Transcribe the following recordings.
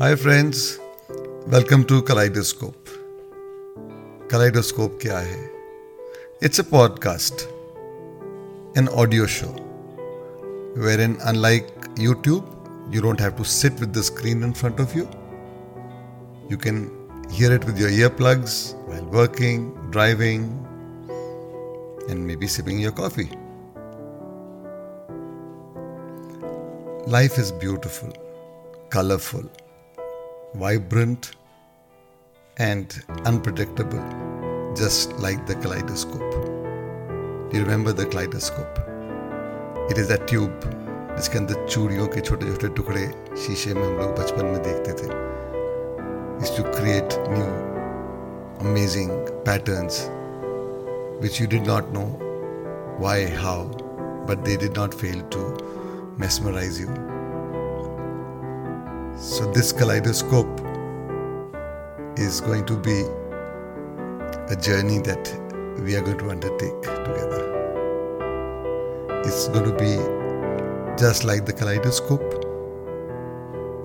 Hi friends welcome to kaleidoscope kaleidoscope क्या है it's a podcast an audio show wherein unlike youtube you don't have to sit with the screen in front of you you can hear it with your earplugs while working driving and maybe sipping your coffee life is beautiful colorful vibrant, and unpredictable, just like the kaleidoscope. Do you remember the kaleidoscope? It is that tube जिसके अंदर चूड़ियों के छोटे छोटे टुकड़े शीशे में हम लोग बचपन में देखते थे is to create new amazing patterns which you did not know why how but they did not fail to mesmerize you so, this kaleidoscope is going to be a journey that we are going to undertake together. It's going to be just like the kaleidoscope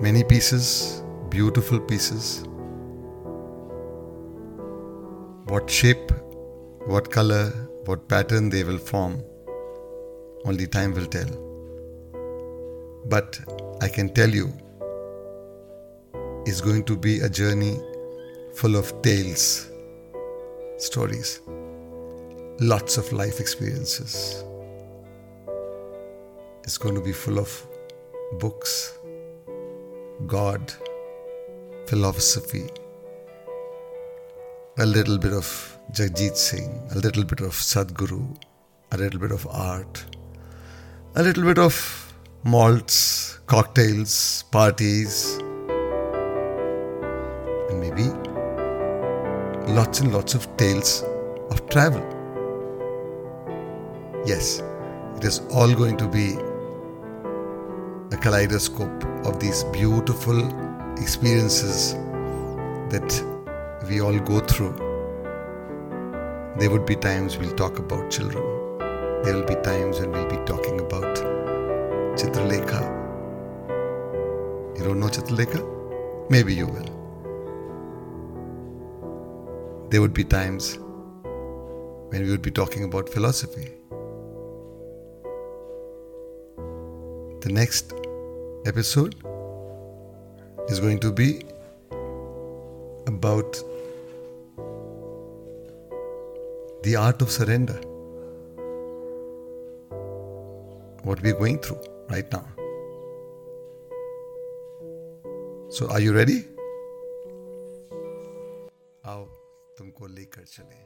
many pieces, beautiful pieces. What shape, what color, what pattern they will form, only time will tell. But I can tell you is going to be a journey full of tales, stories, lots of life experiences. It's going to be full of books, God, philosophy, a little bit of Jagjit Singh, a little bit of Sadhguru, a little bit of art, a little bit of malts, cocktails, parties, lots and lots of tales of travel. Yes, it is all going to be a kaleidoscope of these beautiful experiences that we all go through. There would be times we'll talk about children. There will be times when we'll be talking about Chitralekha. You don't know Chitralekha? Maybe you will. There would be times when we would be talking about philosophy. The next episode is going to be about the art of surrender. What we're going through right now. So, are you ready? actually.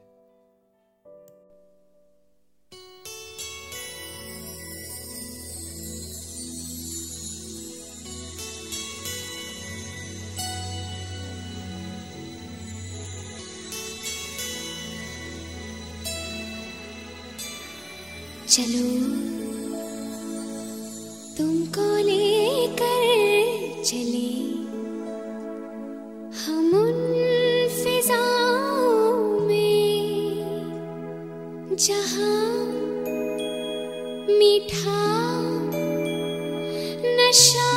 जहाँ मीठा नशा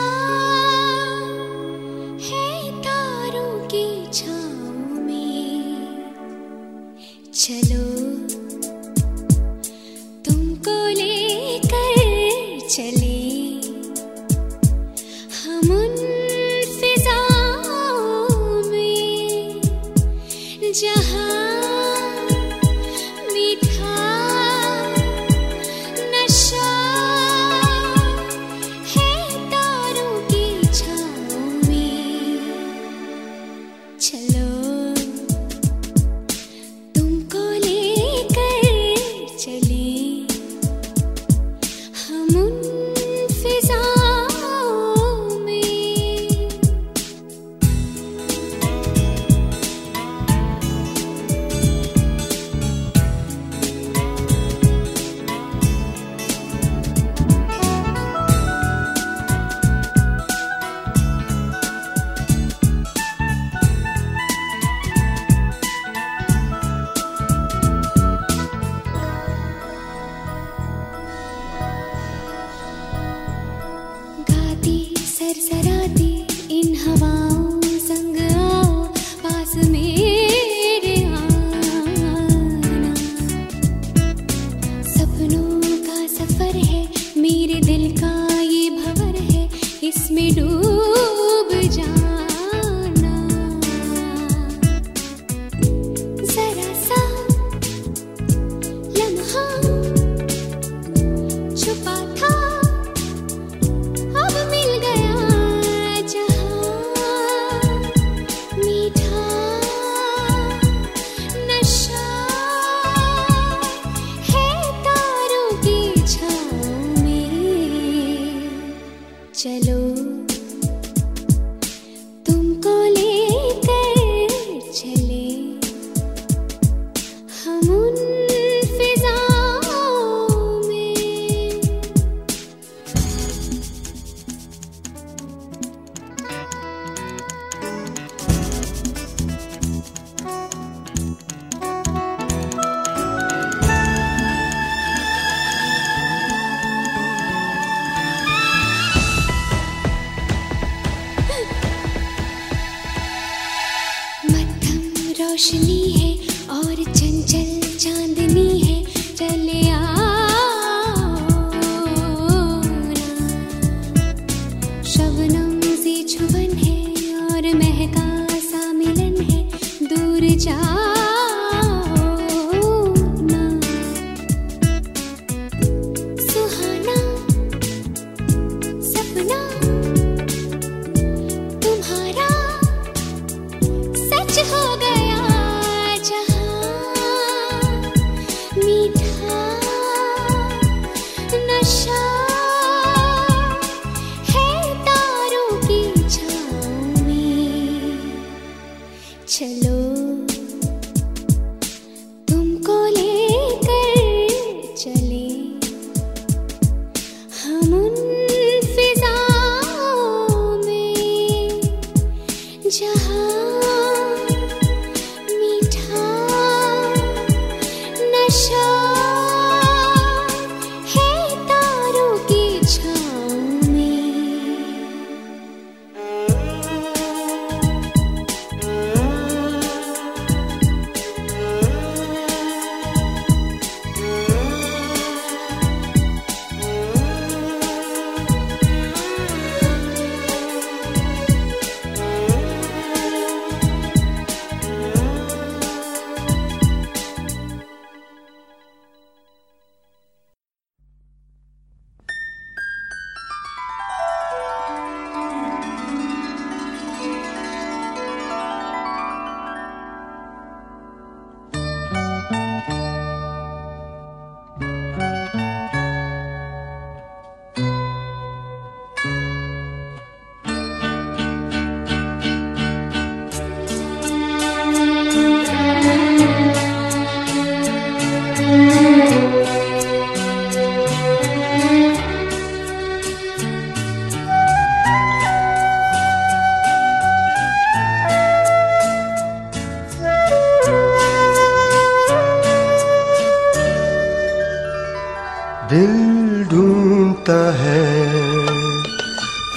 是你。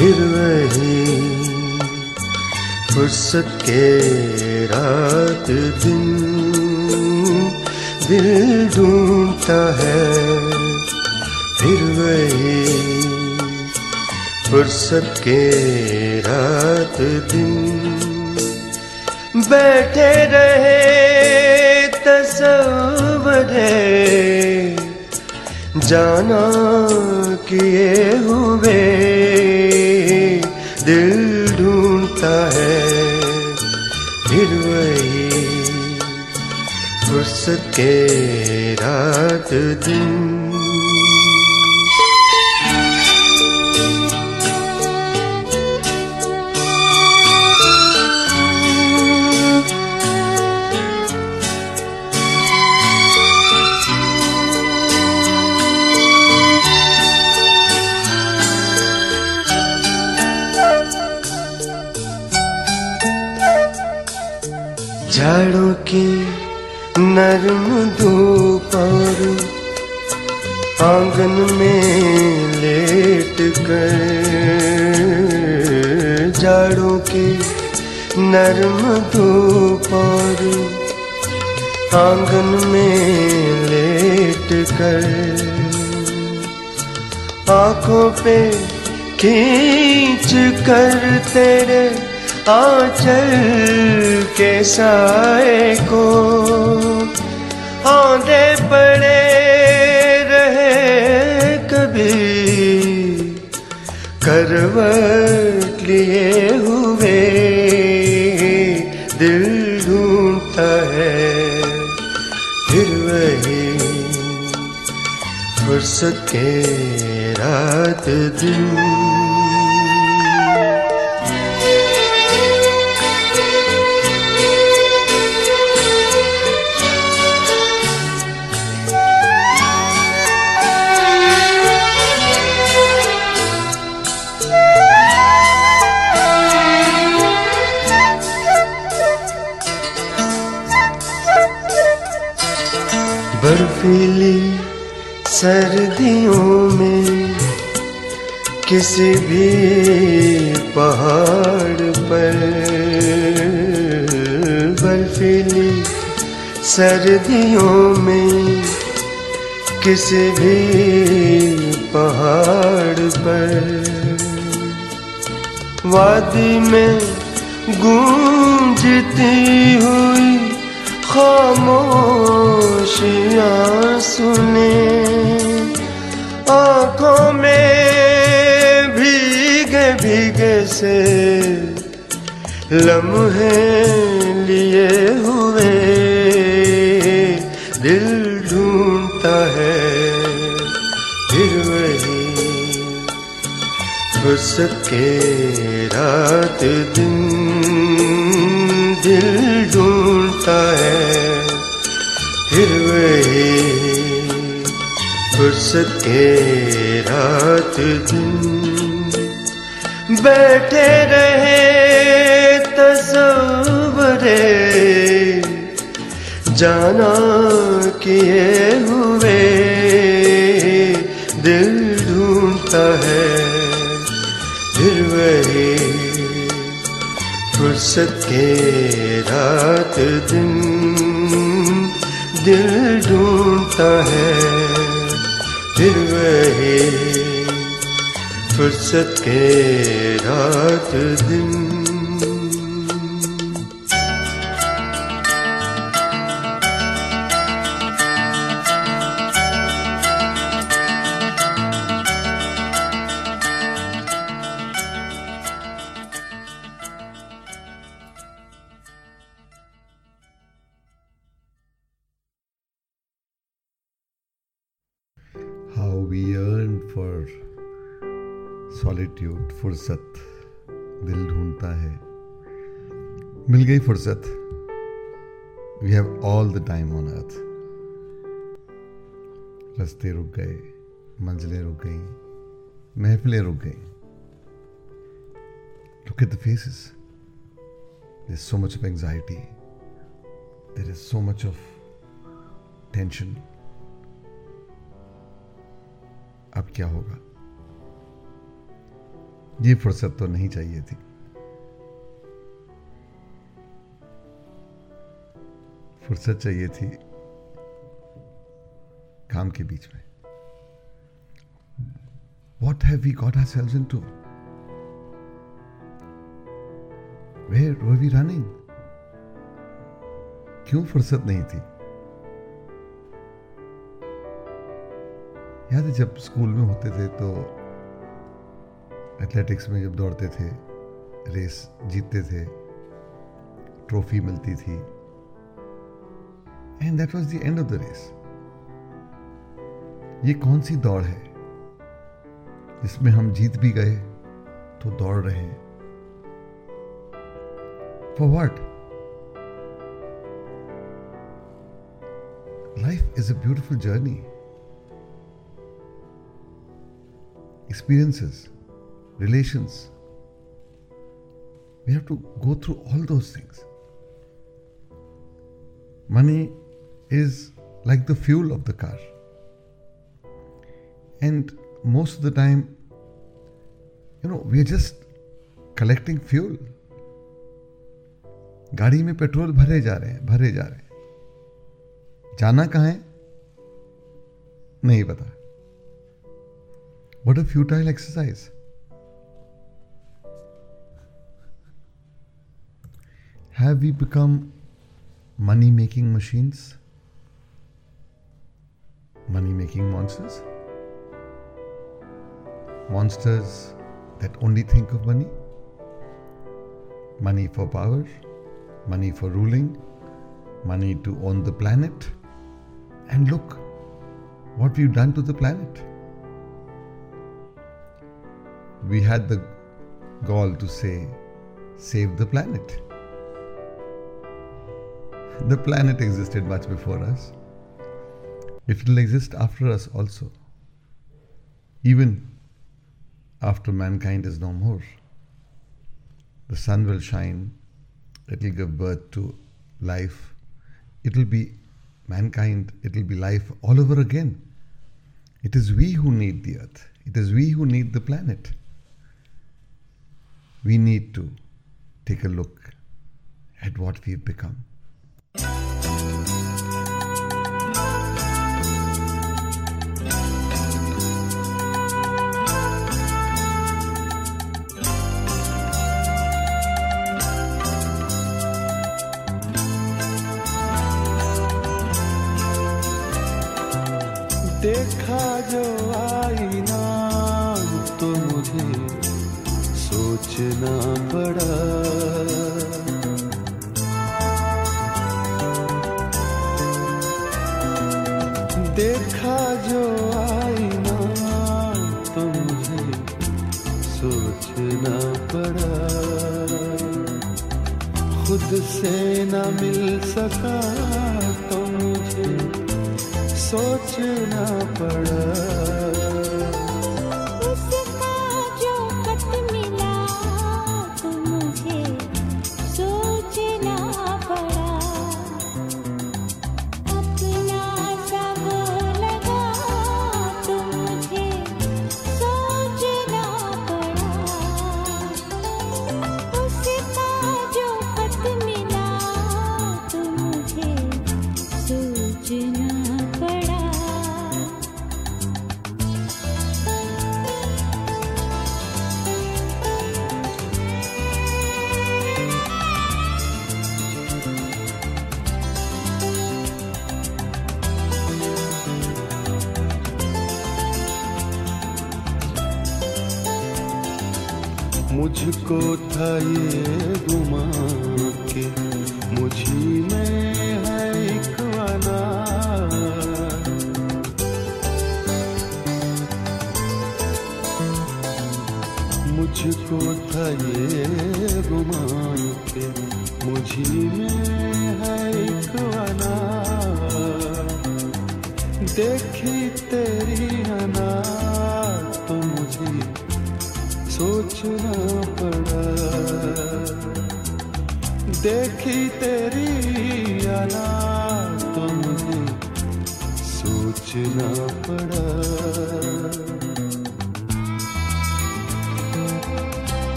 फिर वही फुर्सत के रात दिन दिल ढूंढता है। फिर वही फुर्सत के रात दिन बैठे रहे तस्वर जाना किए हुए दिल ढूंढता है फिर वही उसके रात दिन। और आँगन में लेट कर झाड़ों के नरम धूप और आँगन में लेट कर आँखों पे खींच कर तेरे आंचल के साए को आंधे पड़े रहे कभी। करवट लिए हुए दिल ढूंढता है। फिर वही फुर्सत के रात दिन। किसी भी पहाड़ पर बर्फीली सर्दियों में किसी भी पहाड़ पर वादी में गूंजती हुई खामोशियाँ सुने आँखों में भीगे से लम्हे लिए हुए दिल ढूंढता है, फिर वही फुर्सत के रात दिन दिल ढूंढता है, फिर वही फुर्सत के रात दिन बैठे रहे तस्वरे जाना किए हुए, दिल ढूंढता है, फिर वही फुर्सत के रात दिन। दिल ढूंढता है, फिर वही फुर्सत के रात दिन। गई फुर्सत we have all the time on earth रास्ते रुक गए, मंजिलें रुक गई, महफिलें रुक गई Look at the faces. There's so much of anxiety. There is so much of tension. अब क्या होगा ये फुर्सत तो नहीं चाहिए थी फुर्सत चाहिए थी काम के बीच में। What have we got ourselves into where were we running क्यों फुर्सत नहीं थी? याद है जब स्कूल में होते थे तो एथलेटिक्स में जब दौड़ते थे रेस जीतते थे ट्रॉफी मिलती थी। And that was the end of the race ये कौन सी दौड़ है? जिसमें हम जीत भी गए तो दौड़ रहे हैं। For what life is a beautiful journey experiences relations we have to go through all those things money is like the fuel of the car. And most of the time, you know, we are just collecting fuel. गाड़ी में petrol भरे जा रहे हैं भरे जा रहे हैं जाना कहाँ है नहीं पता What a futile exercise. Have we become money making machines? Money making monsters? Monsters that only think of money? Money for power? Money for ruling? Money to own the planet? And look what we've done to the planet we had the gall to say, save the planet. The planet existed much before us. It will exist after us also. Even after mankind is no more. The sun will shine, it will give birth to life. It will be mankind, it will be life all over again. It is we who need the earth, it is we who need the planet we need to take a look at what we've become. जो आईना तो मुझे सोचना पड़ा। देखा जो आईना तो मुझे सोचना पड़ा। खुद से ना मिल सका। सोचना पड़ा। को था ये गुमा के।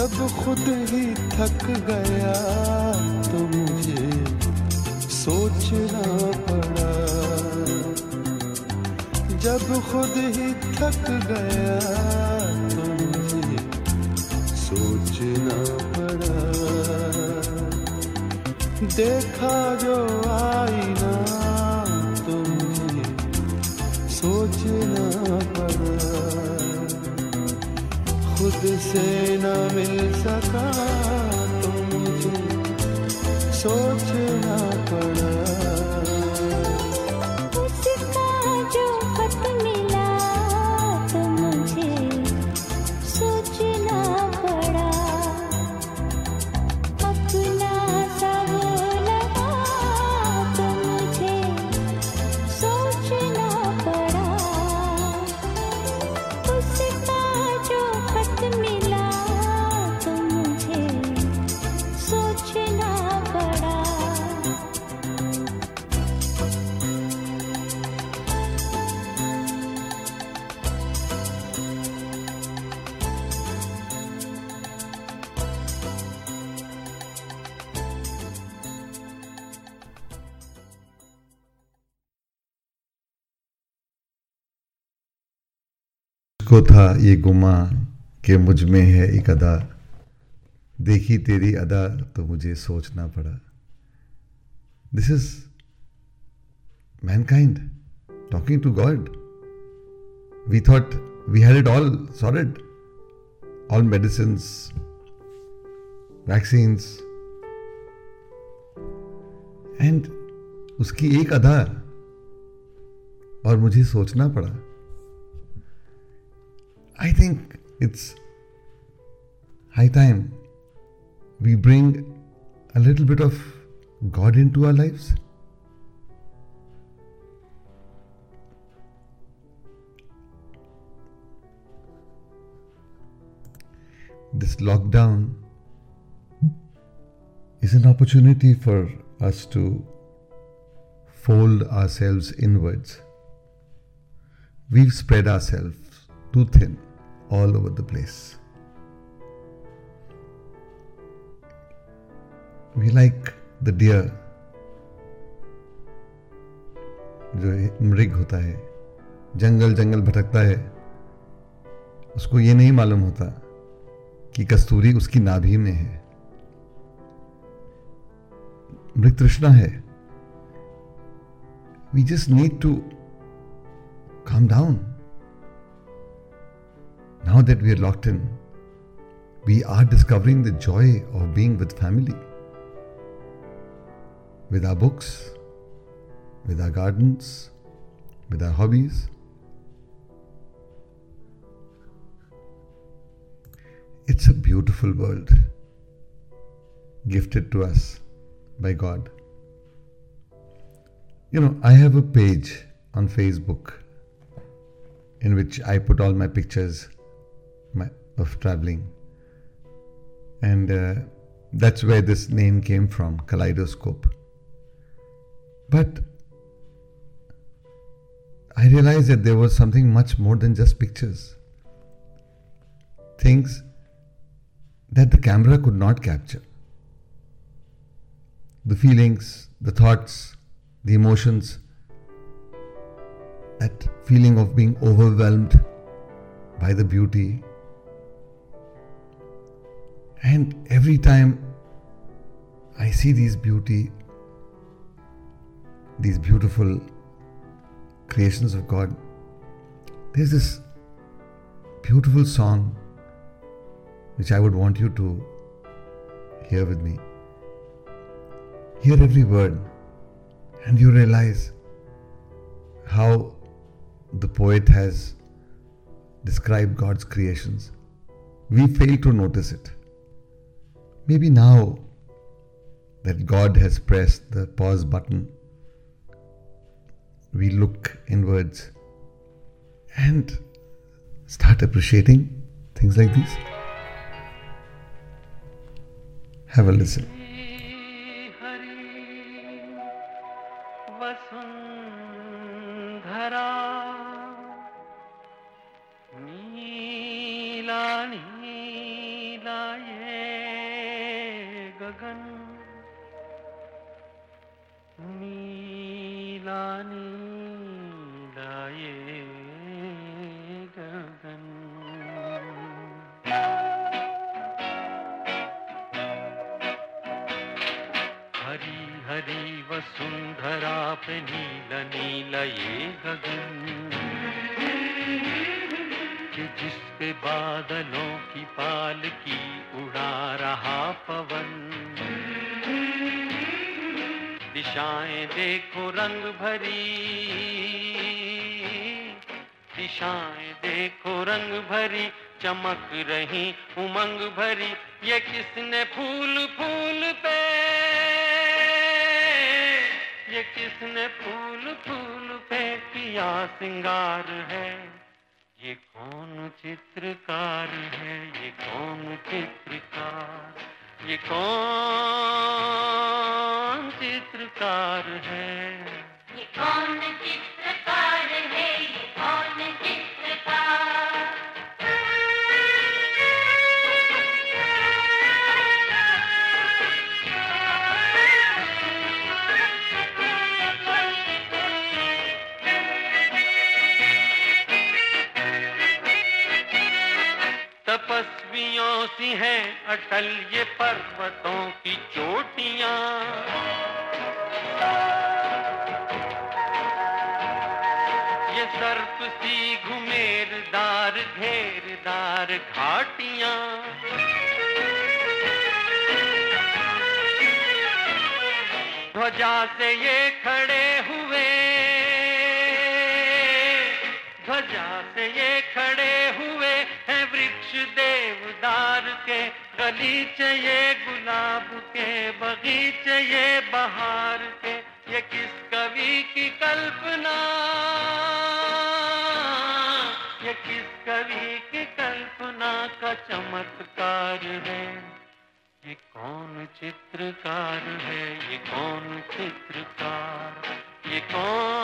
जब खुद ही थक गया तो मुझे सोचना पड़ा। जब खुद ही थक गया तो मुझे सोचना पड़ा। देखा जो आईना तो मुझे सोचना खुद से न मिल सका तो मुझे सोचना पड़ा। मुझको था ये गुमा कि मुझमें है एक अदा देखी तेरी अदा तो मुझे सोचना पड़ा। This is mankind talking to God we thought we had it all solid all medicine vaccines and उसकी एक अदा और मुझे सोचना पड़ा। I think it's high time we bring a little bit of God into our lives. This lockdown is an opportunity for us to fold ourselves inwards. We've spread ourselves too thin all over the place. We like the deer. जो मृग होता है, जंगल जंगल भटकता है, उसको ये नहीं मालूम होता कि कस्तूरी उसकी नाभि में है। मृग तृष्णा है। We just need to calm down Now that we are locked in, we are discovering the joy of being with family, with our books, with our gardens, with our hobbies. It's a beautiful world gifted to us by God. You know, I have a page on Facebook in which I put all my pictures of traveling. And uh, that's where this name came from, Kaleidoscope. But I realized that there was something much more than just pictures. Things that the camera could not capture. The feelings, the thoughts, the emotions, that feeling of being overwhelmed by the beauty. And every time I see these beauty, these beautiful creations of God, there's this beautiful song which I would want you to hear with me. Hear every word, and you realize how the poet has described God's creations. We fail to notice it. Maybe now that God has pressed the pause button, we look inwards and start appreciating things like these. Have a listen. Vasundhara नीला गगन नीला नीला ये गगन। हरी हरी वसुंधरा पे नीला नीला ये गगन। कि बादलों की पाल की उड़ा रहा पवन। दिशाएँ देखो रंग भरी। दिशाएँ देखो रंग भरी, चमक रही उमंग भरी। ये किसने फूल फूल पे? ये किसने फूल फूल पे किया सिंगार है? ये कौन चित्रकार है? ये कौन चित्रकार? ये कौन चित्रकार है? ये कौन चित्रकार? ध्वजा से ये खड़े हुए। ध्वजा से ये खड़े हुए हैं वृक्ष देवदार के। गलीचे ये गुलाब के, बगीचे ये बहार के। ये किस चित्रकार है ये कौन चित्रकार? ये कौन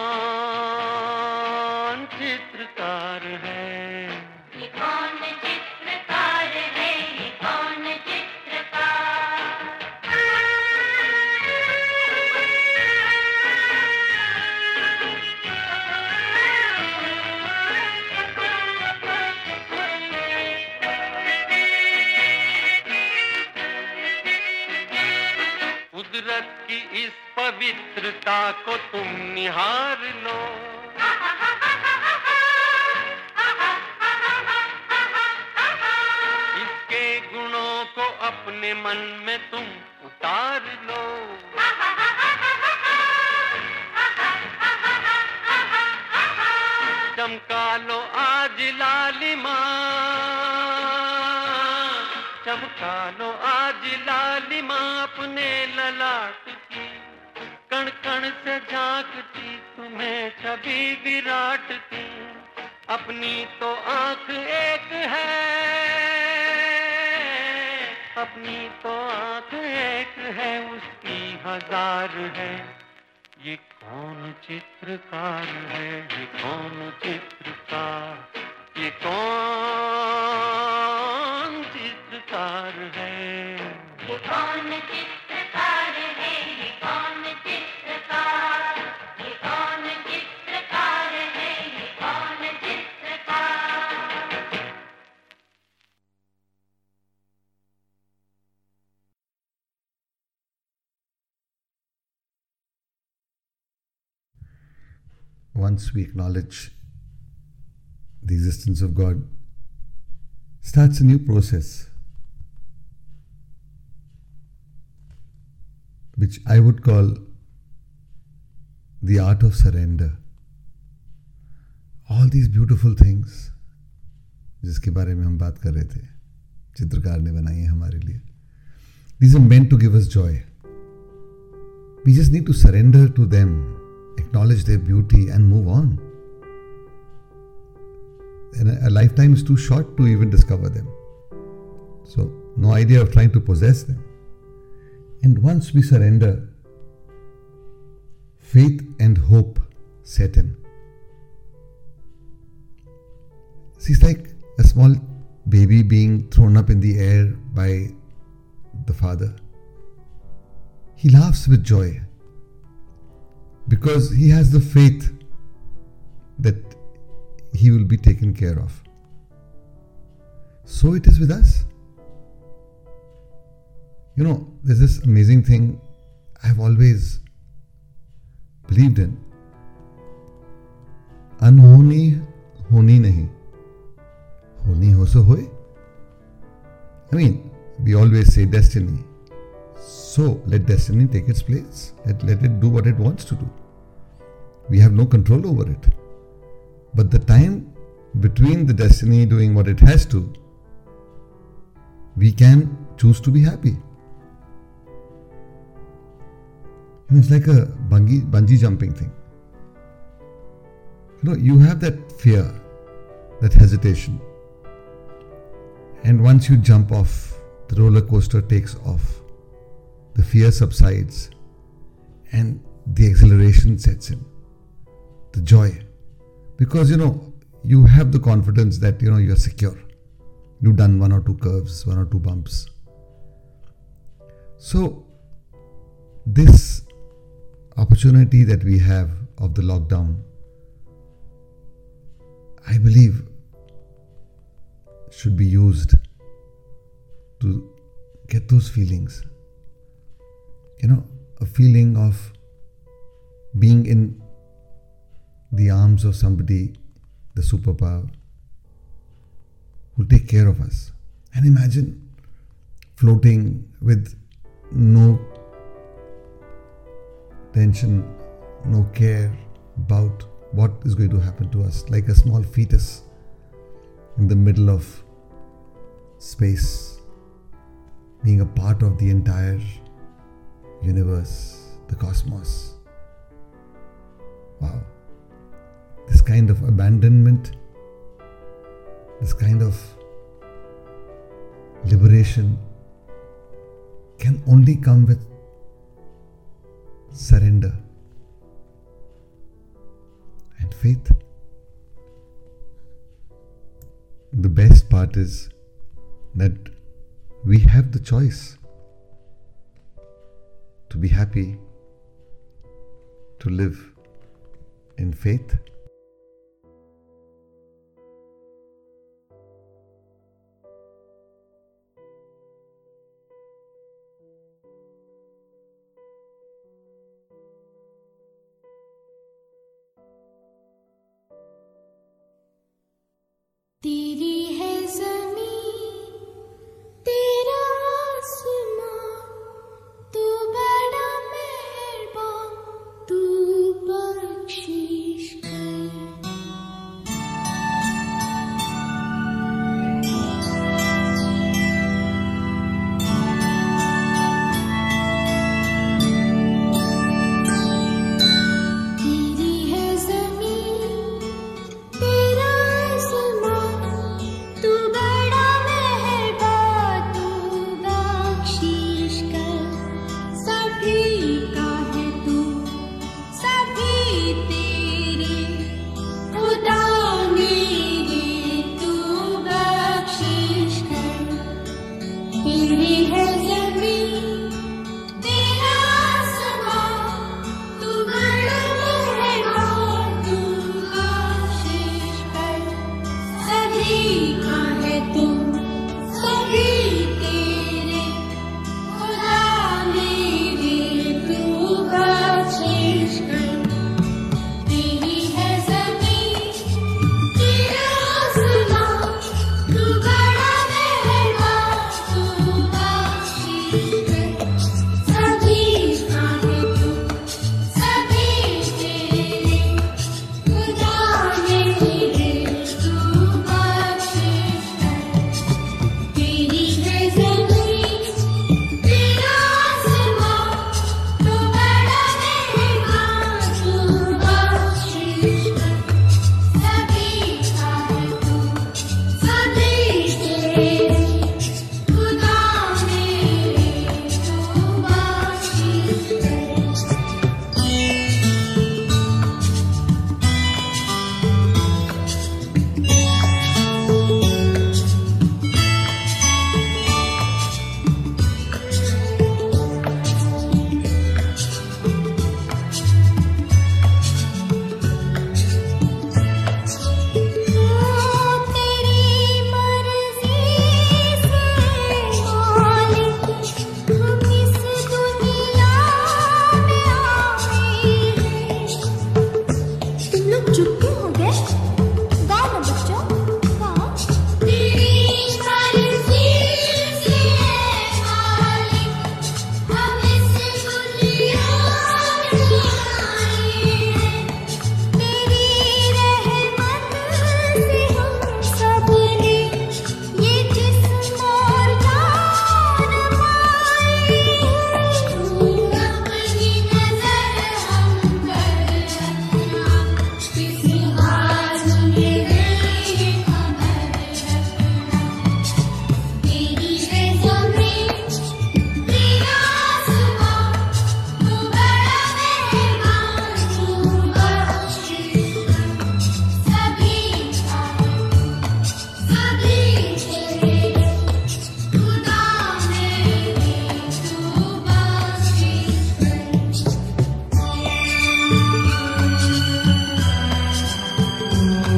अपने मन में तुम उतार लो। चमका लो आज लालिमा चमका लो आज लालिमा अपने ललाट की। कण कण से झांकती तुम्हें छवि विराट की। अपनी तो आँख हज़ार है। ये कौन चित्रकार है? once we acknowledge the existence of God, starts a new process, which I would call the art of surrender. All these beautiful things जिसके बारे में हम बात कर रहे थे चित्रकार ने बनाई है हमारे लिए these are meant to give us joy we just need to surrender to them acknowledge their beauty and move on. And a, lifetime is too short to even discover them. So no idea of trying to possess them. And once we surrender faith and hope set in. See, it's like a small baby being thrown up in the air by the father. He laughs with joy because he has the faith that he will be taken care of. So it is with us. You know, there's this amazing thing I've always believed in. अनहोनी होनी नहीं होनी हो सो होए I mean, we always say destiny. so let destiny take its place. Let, let it do what it wants to do. We have no control over it. But the time between the destiny doing what it has to, we can choose to be happy. Know, it's like a bungee, bungee jumping thing. You know, you have that fear, that hesitation. And once you jump off, the roller coaster takes off. The fear subsides and the exhilaration sets in. The joy. Because you know, you have the confidence that you know you're secure. You've done one or two curves, one or two bumps. So, this opportunity that we have of the lockdown, I believe, should be used to get those feelings. You know, a feeling of being in the arms of somebody, the superpower, who'll take care of us. And imagine floating with no tension, no care about what is going to happen to us, like a small fetus in the middle of space, being a part of the entire universe, the cosmos. Wow. This kind of abandonment, this kind of liberation can only come with surrender and faith. The best part is that we have the choice to be happy, to live in faith.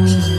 Ooh.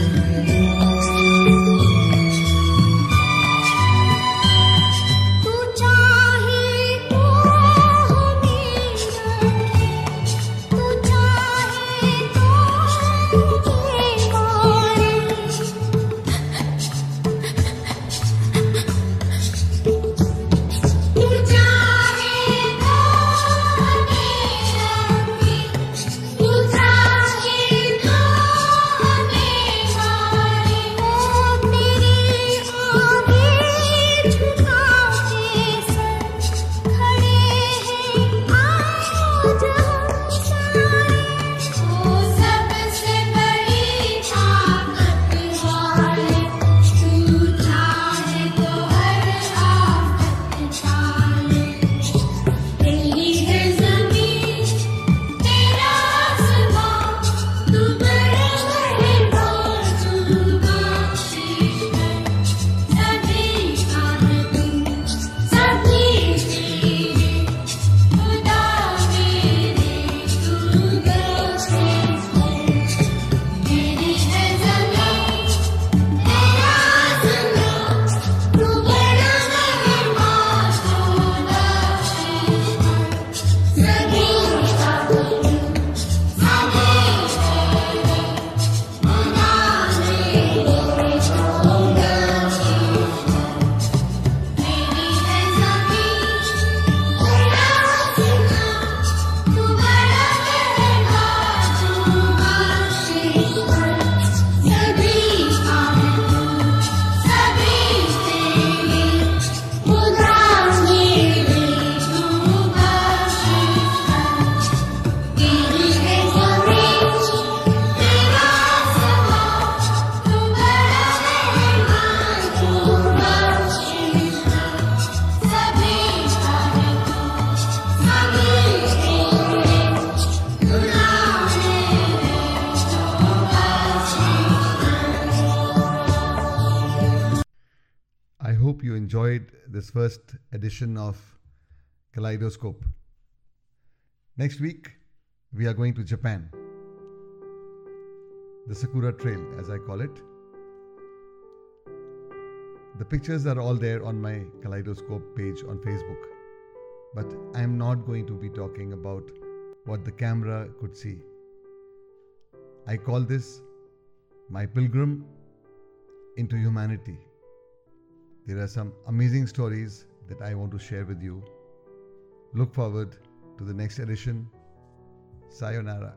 First edition of Kaleidoscope. Next week, we are going to Japan. The Sakura Trail, as I call it. The pictures are all there on my Kaleidoscope page on Facebook. But I am not going to be talking about what the camera could see. I call this my pilgrim into humanity. There are some amazing stories that I want to share with you. Look forward to the next edition. Sayonara.